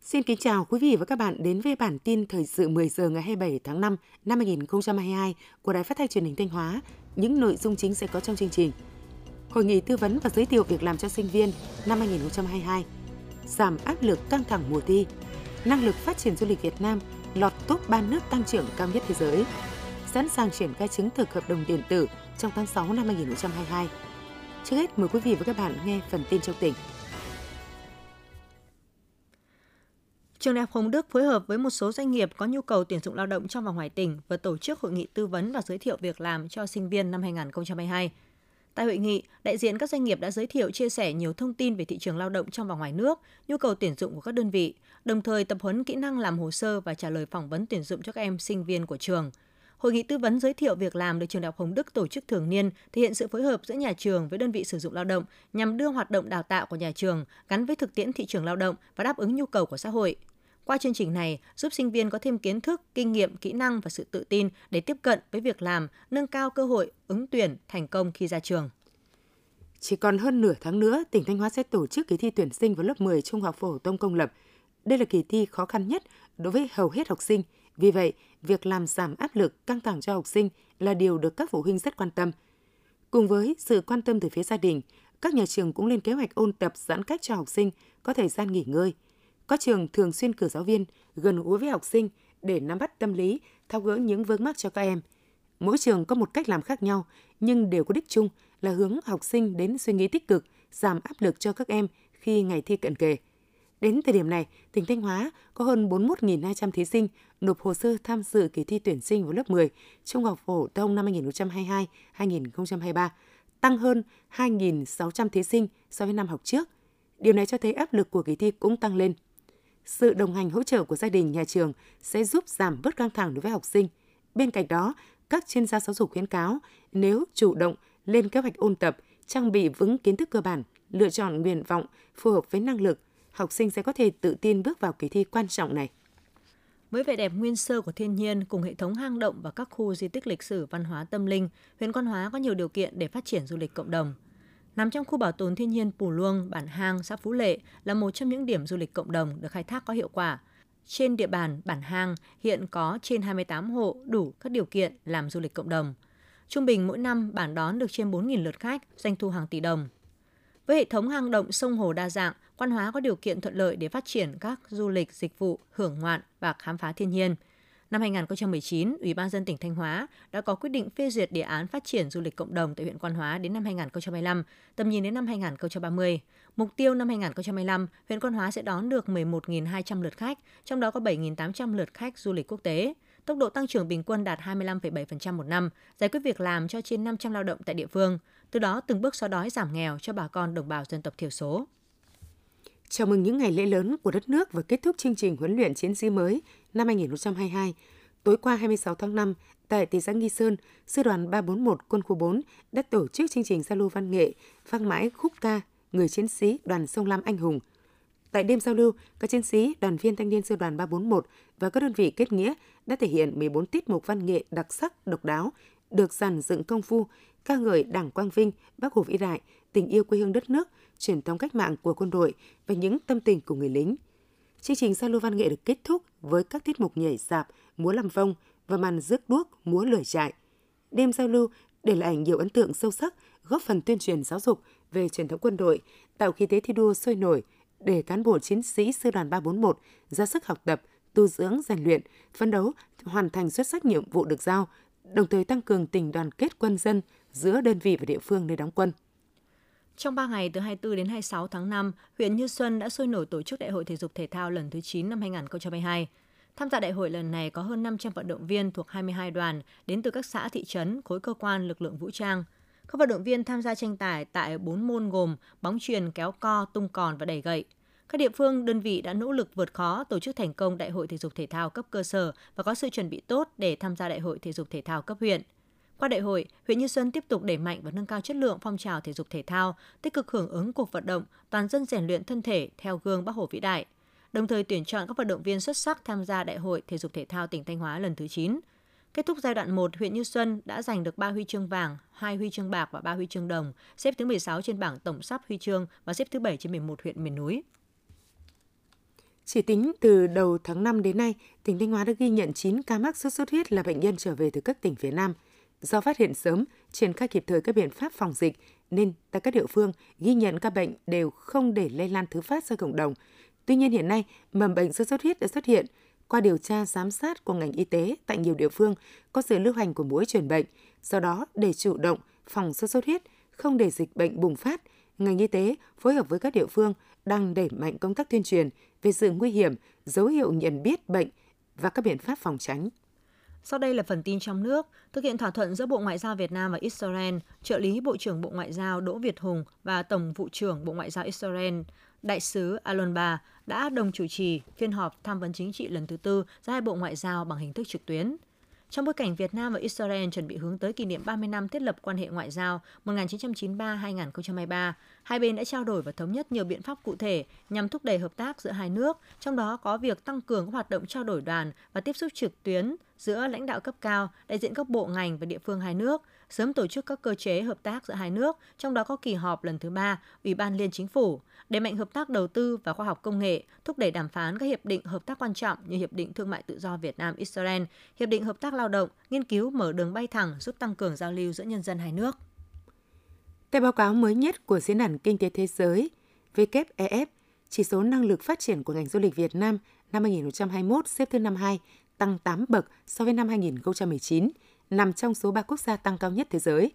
Xin kính chào quý vị và các bạn đến với bản tin thời sự 10 giờ ngày 27 tháng 5 năm 2022 của Đài Phát thanh Truyền hình Thanh Hóa. Những nội dung chính sẽ có trong chương trình. Hội nghị tư vấn và giới thiệu việc làm cho sinh viên năm 2022. Giảm áp lực căng thẳng mùa thi. Năng lực phát triển du lịch Việt Nam lọt top 3 nước tăng trưởng cao nhất thế giới. Sẵn sàng triển khai chứng thực hợp đồng điện tử trong tháng 6 năm 2022. Trước hết, mời quý vị và các bạn nghe phần tin trong tỉnh. Trường Đại học Hồng Đức phối hợp với một số doanh nghiệp có nhu cầu tuyển dụng lao động trong và ngoài tỉnh và tổ chức hội nghị tư vấn và giới thiệu việc làm cho sinh viên năm 2022. Tại hội nghị, đại diện các doanh nghiệp đã giới thiệu chia sẻ nhiều thông tin về thị trường lao động trong và ngoài nước, nhu cầu tuyển dụng của các đơn vị, đồng thời tập huấn kỹ năng làm hồ sơ và trả lời phỏng vấn tuyển dụng cho các em sinh viên của trường. Hội nghị tư vấn giới thiệu việc làm được trường Đại học Hồng Đức tổ chức thường niên, thể hiện sự phối hợp giữa nhà trường với đơn vị sử dụng lao động nhằm đưa hoạt động đào tạo của nhà trường gắn với thực tiễn thị trường lao động và đáp ứng nhu cầu của xã hội. Qua chương trình này, giúp sinh viên có thêm kiến thức, kinh nghiệm, kỹ năng và sự tự tin để tiếp cận với việc làm, nâng cao cơ hội ứng tuyển thành công khi ra trường. Chỉ còn hơn nửa tháng nữa, tỉnh Thanh Hóa sẽ tổ chức kỳ thi tuyển sinh vào lớp 10 trung học phổ thông công lập. Đây là kỳ thi khó khăn nhất đối với hầu hết học sinh. Vì vậy, việc làm giảm áp lực căng thẳng cho học sinh là điều được các phụ huynh rất quan tâm. Cùng với sự quan tâm từ phía gia đình, các nhà trường cũng lên kế hoạch ôn tập giãn cách cho học sinh có thời gian nghỉ ngơi – có trường thường xuyên cử giáo viên gần gũi với học sinh để nắm bắt tâm lý, tháo gỡ những vướng mắc cho các em. Mỗi trường có một cách làm khác nhau, nhưng đều có đích chung là hướng học sinh đến suy nghĩ tích cực, giảm áp lực cho các em khi ngày thi cận kề. Đến thời điểm này, tỉnh Thanh Hóa có hơn 41.200 thí sinh nộp hồ sơ tham dự kỳ thi tuyển sinh vào lớp 10 trung học phổ thông năm 2022-2023, tăng hơn 2.600 thí sinh so với năm học trước. Điều này cho thấy áp lực của kỳ thi cũng tăng lên sự đồng hành hỗ trợ của gia đình, nhà trường sẽ giúp giảm bớt căng thẳng đối với học sinh. Bên cạnh đó, các chuyên gia giáo dục khuyến cáo nếu chủ động lên kế hoạch ôn tập, trang bị vững kiến thức cơ bản, lựa chọn nguyện vọng phù hợp với năng lực, học sinh sẽ có thể tự tin bước vào kỳ thi quan trọng này. Với vẻ đẹp nguyên sơ của thiên nhiên cùng hệ thống hang động và các khu di tích lịch sử văn hóa tâm linh, huyện Quan Hóa có nhiều điều kiện để phát triển du lịch cộng đồng – Nằm trong khu bảo tồn thiên nhiên Pù Luông, bản Hang, xã Phú Lệ là một trong những điểm du lịch cộng đồng được khai thác có hiệu quả. Trên địa bàn bản Hang hiện có trên 28 hộ đủ các điều kiện làm du lịch cộng đồng. Trung bình mỗi năm bản đón được trên 4.000 lượt khách, doanh thu hàng tỷ đồng. Với hệ thống hang động sông hồ đa dạng, Quan Hóa có điều kiện thuận lợi để phát triển các du lịch, dịch vụ, hưởng ngoạn và khám phá thiên nhiên – Năm 2019, Ủy ban dân tỉnh Thanh Hóa đã có quyết định phê duyệt đề án phát triển du lịch cộng đồng tại huyện Quan Hóa đến năm 2025, tầm nhìn đến năm 2030. Mục tiêu năm 2025, huyện Quan Hóa sẽ đón được 11.200 lượt khách, trong đó có 7.800 lượt khách du lịch quốc tế. Tốc độ tăng trưởng bình quân đạt 25,7% một năm, giải quyết việc làm cho trên 500 lao động tại địa phương, từ đó từng bước xóa đói giảm nghèo cho bà con đồng bào dân tộc thiểu số. Chào mừng những ngày lễ lớn của đất nước và kết thúc chương trình huấn luyện chiến sĩ mới năm 2022. Tối qua 26 tháng 5, tại thị xã Nghi Sơn, Sư đoàn 341 Quân khu 4 đã tổ chức chương trình giao lưu văn nghệ vang mãi khúc ca Người chiến sĩ đoàn sông Lam anh hùng. Tại đêm giao lưu, các chiến sĩ, đoàn viên thanh niên sư đoàn 341 và các đơn vị kết nghĩa đã thể hiện 14 tiết mục văn nghệ đặc sắc, độc đáo, được dàn dựng công phu, ca ngợi Đảng Quang Vinh, Bác Hồ vĩ đại, tình yêu quê hương đất nước, truyền thống cách mạng của quân đội và những tâm tình của người lính. Chương trình giao lưu văn nghệ được kết thúc với các tiết mục nhảy sạp, múa làm vong và màn rước đuốc, múa lửa trại. Đêm giao lưu để lại nhiều ấn tượng sâu sắc, góp phần tuyên truyền giáo dục về truyền thống quân đội, tạo khí thế thi đua sôi nổi để cán bộ chiến sĩ sư đoàn 341 ra sức học tập, tu dưỡng, rèn luyện, phấn đấu hoàn thành xuất sắc nhiệm vụ được giao, đồng thời tăng cường tình đoàn kết quân dân giữa đơn vị và địa phương nơi đóng quân. Trong 3 ngày từ 24 đến 26 tháng 5, huyện Như Xuân đã sôi nổi tổ chức Đại hội Thể dục Thể thao lần thứ 9 năm 2022. Tham gia đại hội lần này có hơn 500 vận động viên thuộc 22 đoàn đến từ các xã thị trấn, khối cơ quan lực lượng vũ trang. Các vận động viên tham gia tranh tài tại 4 môn gồm bóng truyền, kéo co, tung còn và đẩy gậy. Các địa phương, đơn vị đã nỗ lực vượt khó tổ chức thành công Đại hội Thể dục Thể thao cấp cơ sở và có sự chuẩn bị tốt để tham gia Đại hội Thể dục Thể thao cấp huyện – qua đại hội, huyện Như Xuân tiếp tục đẩy mạnh và nâng cao chất lượng phong trào thể dục thể thao, tích cực hưởng ứng cuộc vận động toàn dân rèn luyện thân thể theo gương Bác Hồ vĩ đại, đồng thời tuyển chọn các vận động viên xuất sắc tham gia Đại hội Thể dục thể thao tỉnh Thanh Hóa lần thứ 9. Kết thúc giai đoạn 1, huyện Như Xuân đã giành được 3 huy chương vàng, 2 huy chương bạc và 3 huy chương đồng, xếp thứ 16 trên bảng tổng sắp huy chương và xếp thứ 7 trên 11 huyện miền núi. Chỉ tính từ đầu tháng 5 đến nay, tỉnh Thanh Hóa đã ghi nhận 9 ca mắc sốt xuất huyết là bệnh nhân trở về từ các tỉnh phía Nam. Do phát hiện sớm, triển khai kịp thời các biện pháp phòng dịch, nên tại các địa phương ghi nhận ca bệnh đều không để lây lan thứ phát ra cộng đồng. Tuy nhiên hiện nay, mầm bệnh sốt xuất huyết đã xuất hiện. Qua điều tra giám sát của ngành y tế tại nhiều địa phương có sự lưu hành của mũi truyền bệnh. Do đó, để chủ động phòng sốt xuất huyết, không để dịch bệnh bùng phát, ngành y tế phối hợp với các địa phương đang đẩy mạnh công tác tuyên truyền về sự nguy hiểm, dấu hiệu nhận biết bệnh và các biện pháp phòng tránh. Sau đây là phần tin trong nước. Thực hiện thỏa thuận giữa Bộ Ngoại giao Việt Nam và Israel, trợ lý Bộ trưởng Bộ Ngoại giao Đỗ Việt Hùng và Tổng vụ trưởng Bộ Ngoại giao Israel, Đại sứ Alon Ba đã đồng chủ trì phiên họp tham vấn chính trị lần thứ tư giữa hai bộ ngoại giao bằng hình thức trực tuyến. Trong bối cảnh Việt Nam và Israel chuẩn bị hướng tới kỷ niệm 30 năm thiết lập quan hệ ngoại giao 1993-2023, hai bên đã trao đổi và thống nhất nhiều biện pháp cụ thể nhằm thúc đẩy hợp tác giữa hai nước, trong đó có việc tăng cường các hoạt động trao đổi đoàn và tiếp xúc trực tuyến giữa lãnh đạo cấp cao, đại diện các bộ ngành và địa phương hai nước, sớm tổ chức các cơ chế hợp tác giữa hai nước, trong đó có kỳ họp lần thứ ba Ủy ban Liên Chính phủ, đẩy mạnh hợp tác đầu tư và khoa học công nghệ, thúc đẩy đàm phán các hiệp định hợp tác quan trọng như Hiệp định Thương mại Tự do Việt Nam-Israel, Hiệp định Hợp tác Lao động, nghiên cứu mở đường bay thẳng giúp tăng cường giao lưu giữa nhân dân hai nước. Theo báo cáo mới nhất của Diễn đàn Kinh tế Thế giới, WEF, chỉ số năng lực phát triển của ngành du lịch Việt Nam năm 2021 xếp thứ 52, tăng 8 bậc so với năm 2019, nằm trong số 3 quốc gia tăng cao nhất thế giới.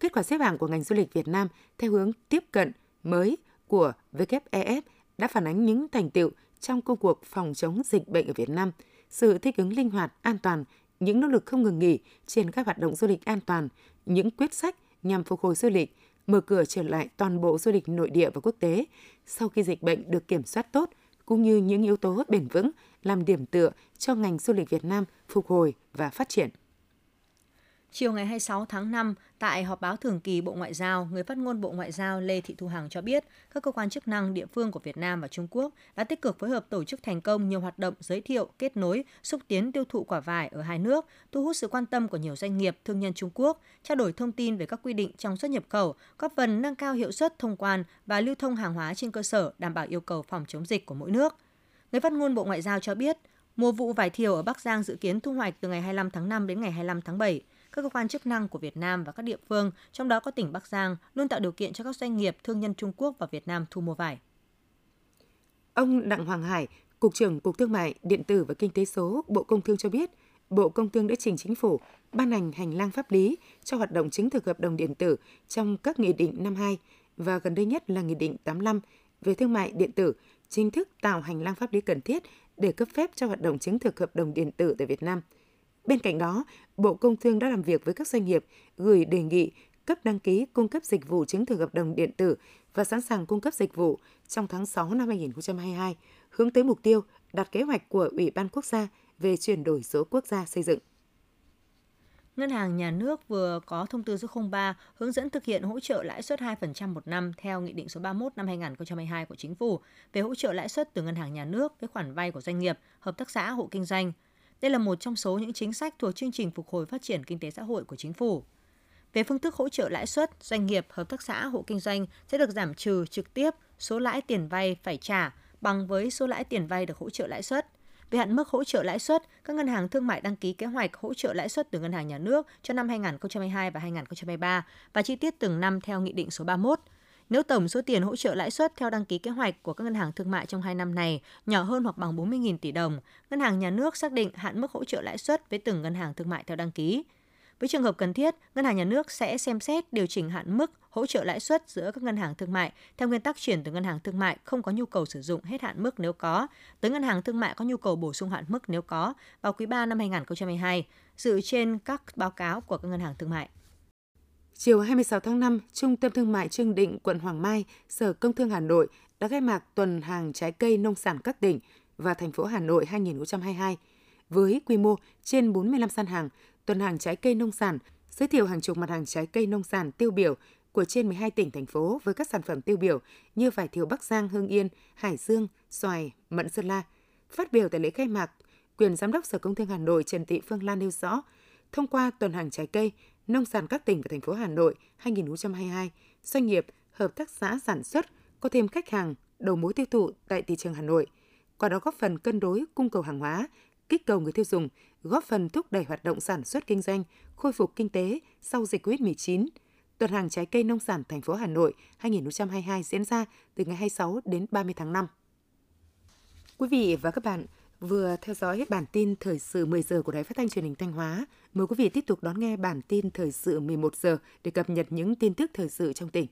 Kết quả xếp hạng của ngành du lịch Việt Nam theo hướng tiếp cận mới của WEF đã phản ánh những thành tựu trong công cuộc phòng chống dịch bệnh ở Việt Nam, sự thích ứng linh hoạt, an toàn, những nỗ lực không ngừng nghỉ trên các hoạt động du lịch an toàn, những quyết sách nhằm phục hồi du lịch, mở cửa trở lại toàn bộ du lịch nội địa và quốc tế sau khi dịch bệnh được kiểm soát tốt, cũng như những yếu tố bền vững làm điểm tựa cho ngành du lịch Việt Nam phục hồi và phát triển. Chiều ngày 26 tháng 5, tại họp báo thường kỳ Bộ Ngoại giao, người phát ngôn Bộ Ngoại giao Lê Thị Thu Hằng cho biết, các cơ quan chức năng địa phương của Việt Nam và Trung Quốc đã tích cực phối hợp tổ chức thành công nhiều hoạt động giới thiệu, kết nối, xúc tiến tiêu thụ quả vải ở hai nước, thu hút sự quan tâm của nhiều doanh nghiệp, thương nhân Trung Quốc, trao đổi thông tin về các quy định trong xuất nhập khẩu, góp phần nâng cao hiệu suất thông quan và lưu thông hàng hóa trên cơ sở đảm bảo yêu cầu phòng chống dịch của mỗi nước. Người phát ngôn Bộ Ngoại giao cho biết, mùa vụ vải thiều ở Bắc Giang dự kiến thu hoạch từ ngày 25 tháng 5 đến ngày 25 tháng 7 các cơ quan chức năng của Việt Nam và các địa phương, trong đó có tỉnh Bắc Giang, luôn tạo điều kiện cho các doanh nghiệp, thương nhân Trung Quốc và Việt Nam thu mua vải. Ông Đặng Hoàng Hải, Cục trưởng Cục Thương mại, Điện tử và Kinh tế số, Bộ Công Thương cho biết, Bộ Công Thương đã trình chính phủ ban hành hành lang pháp lý cho hoạt động chứng thực hợp đồng điện tử trong các nghị định 52 và gần đây nhất là nghị định 85 về thương mại điện tử, chính thức tạo hành lang pháp lý cần thiết để cấp phép cho hoạt động chứng thực hợp đồng điện tử tại Việt Nam – Bên cạnh đó, Bộ Công Thương đã làm việc với các doanh nghiệp, gửi đề nghị cấp đăng ký cung cấp dịch vụ chứng thực hợp đồng điện tử và sẵn sàng cung cấp dịch vụ trong tháng 6 năm 2022, hướng tới mục tiêu đạt kế hoạch của Ủy ban Quốc gia về chuyển đổi số quốc gia xây dựng. Ngân hàng Nhà nước vừa có thông tư số 03 hướng dẫn thực hiện hỗ trợ lãi suất 2% một năm theo Nghị định số 31 năm 2022 của Chính phủ về hỗ trợ lãi suất từ Ngân hàng Nhà nước với khoản vay của doanh nghiệp, hợp tác xã, hộ kinh doanh – đây là một trong số những chính sách thuộc chương trình phục hồi phát triển kinh tế xã hội của chính phủ. Về phương thức hỗ trợ lãi suất, doanh nghiệp, hợp tác xã, hộ kinh doanh sẽ được giảm trừ trực tiếp số lãi tiền vay phải trả bằng với số lãi tiền vay được hỗ trợ lãi suất. Về hạn mức hỗ trợ lãi suất, các ngân hàng thương mại đăng ký kế hoạch hỗ trợ lãi suất từ ngân hàng nhà nước cho năm 2022 và 2023 và chi tiết từng năm theo Nghị định số 31. Nếu tổng số tiền hỗ trợ lãi suất theo đăng ký kế hoạch của các ngân hàng thương mại trong 2 năm này nhỏ hơn hoặc bằng 40.000 tỷ đồng, ngân hàng nhà nước xác định hạn mức hỗ trợ lãi suất với từng ngân hàng thương mại theo đăng ký. Với trường hợp cần thiết, ngân hàng nhà nước sẽ xem xét điều chỉnh hạn mức hỗ trợ lãi suất giữa các ngân hàng thương mại theo nguyên tắc chuyển từ ngân hàng thương mại không có nhu cầu sử dụng hết hạn mức nếu có tới ngân hàng thương mại có nhu cầu bổ sung hạn mức nếu có vào quý 3 năm 2022, dựa trên các báo cáo của các ngân hàng thương mại. Chiều 26 tháng 5, Trung tâm Thương mại Trương Định, quận Hoàng Mai, Sở Công Thương Hà Nội đã khai mạc tuần hàng trái cây nông sản các tỉnh và thành phố Hà Nội 2022. Với quy mô trên 45 gian hàng, tuần hàng trái cây nông sản giới thiệu hàng chục mặt hàng trái cây nông sản tiêu biểu của trên 12 tỉnh thành phố với các sản phẩm tiêu biểu như vải thiều Bắc Giang, Hưng Yên, Hải Dương, xoài, mận Sơn La. Phát biểu tại lễ khai mạc, quyền Giám đốc Sở Công Thương Hà Nội Trần Thị Phương Lan nêu rõ, thông qua tuần hàng trái cây, nông sản các tỉnh và thành phố Hà Nội 2022, doanh nghiệp, hợp tác xã sản xuất có thêm khách hàng, đầu mối tiêu thụ tại thị trường Hà Nội. Qua đó góp phần cân đối cung cầu hàng hóa, kích cầu người tiêu dùng, góp phần thúc đẩy hoạt động sản xuất kinh doanh, khôi phục kinh tế sau dịch COVID-19. Tuần hàng trái cây nông sản thành phố Hà Nội 2022 diễn ra từ ngày 26 đến 30 tháng 5. Quý vị và các bạn vừa theo dõi bản tin thời sự 10 giờ của Đài Phát thanh Truyền hình Thanh Hóa. Mời quý vị tiếp tục đón nghe bản tin thời sự 11 giờ để cập nhật những tin tức thời sự trong tỉnh.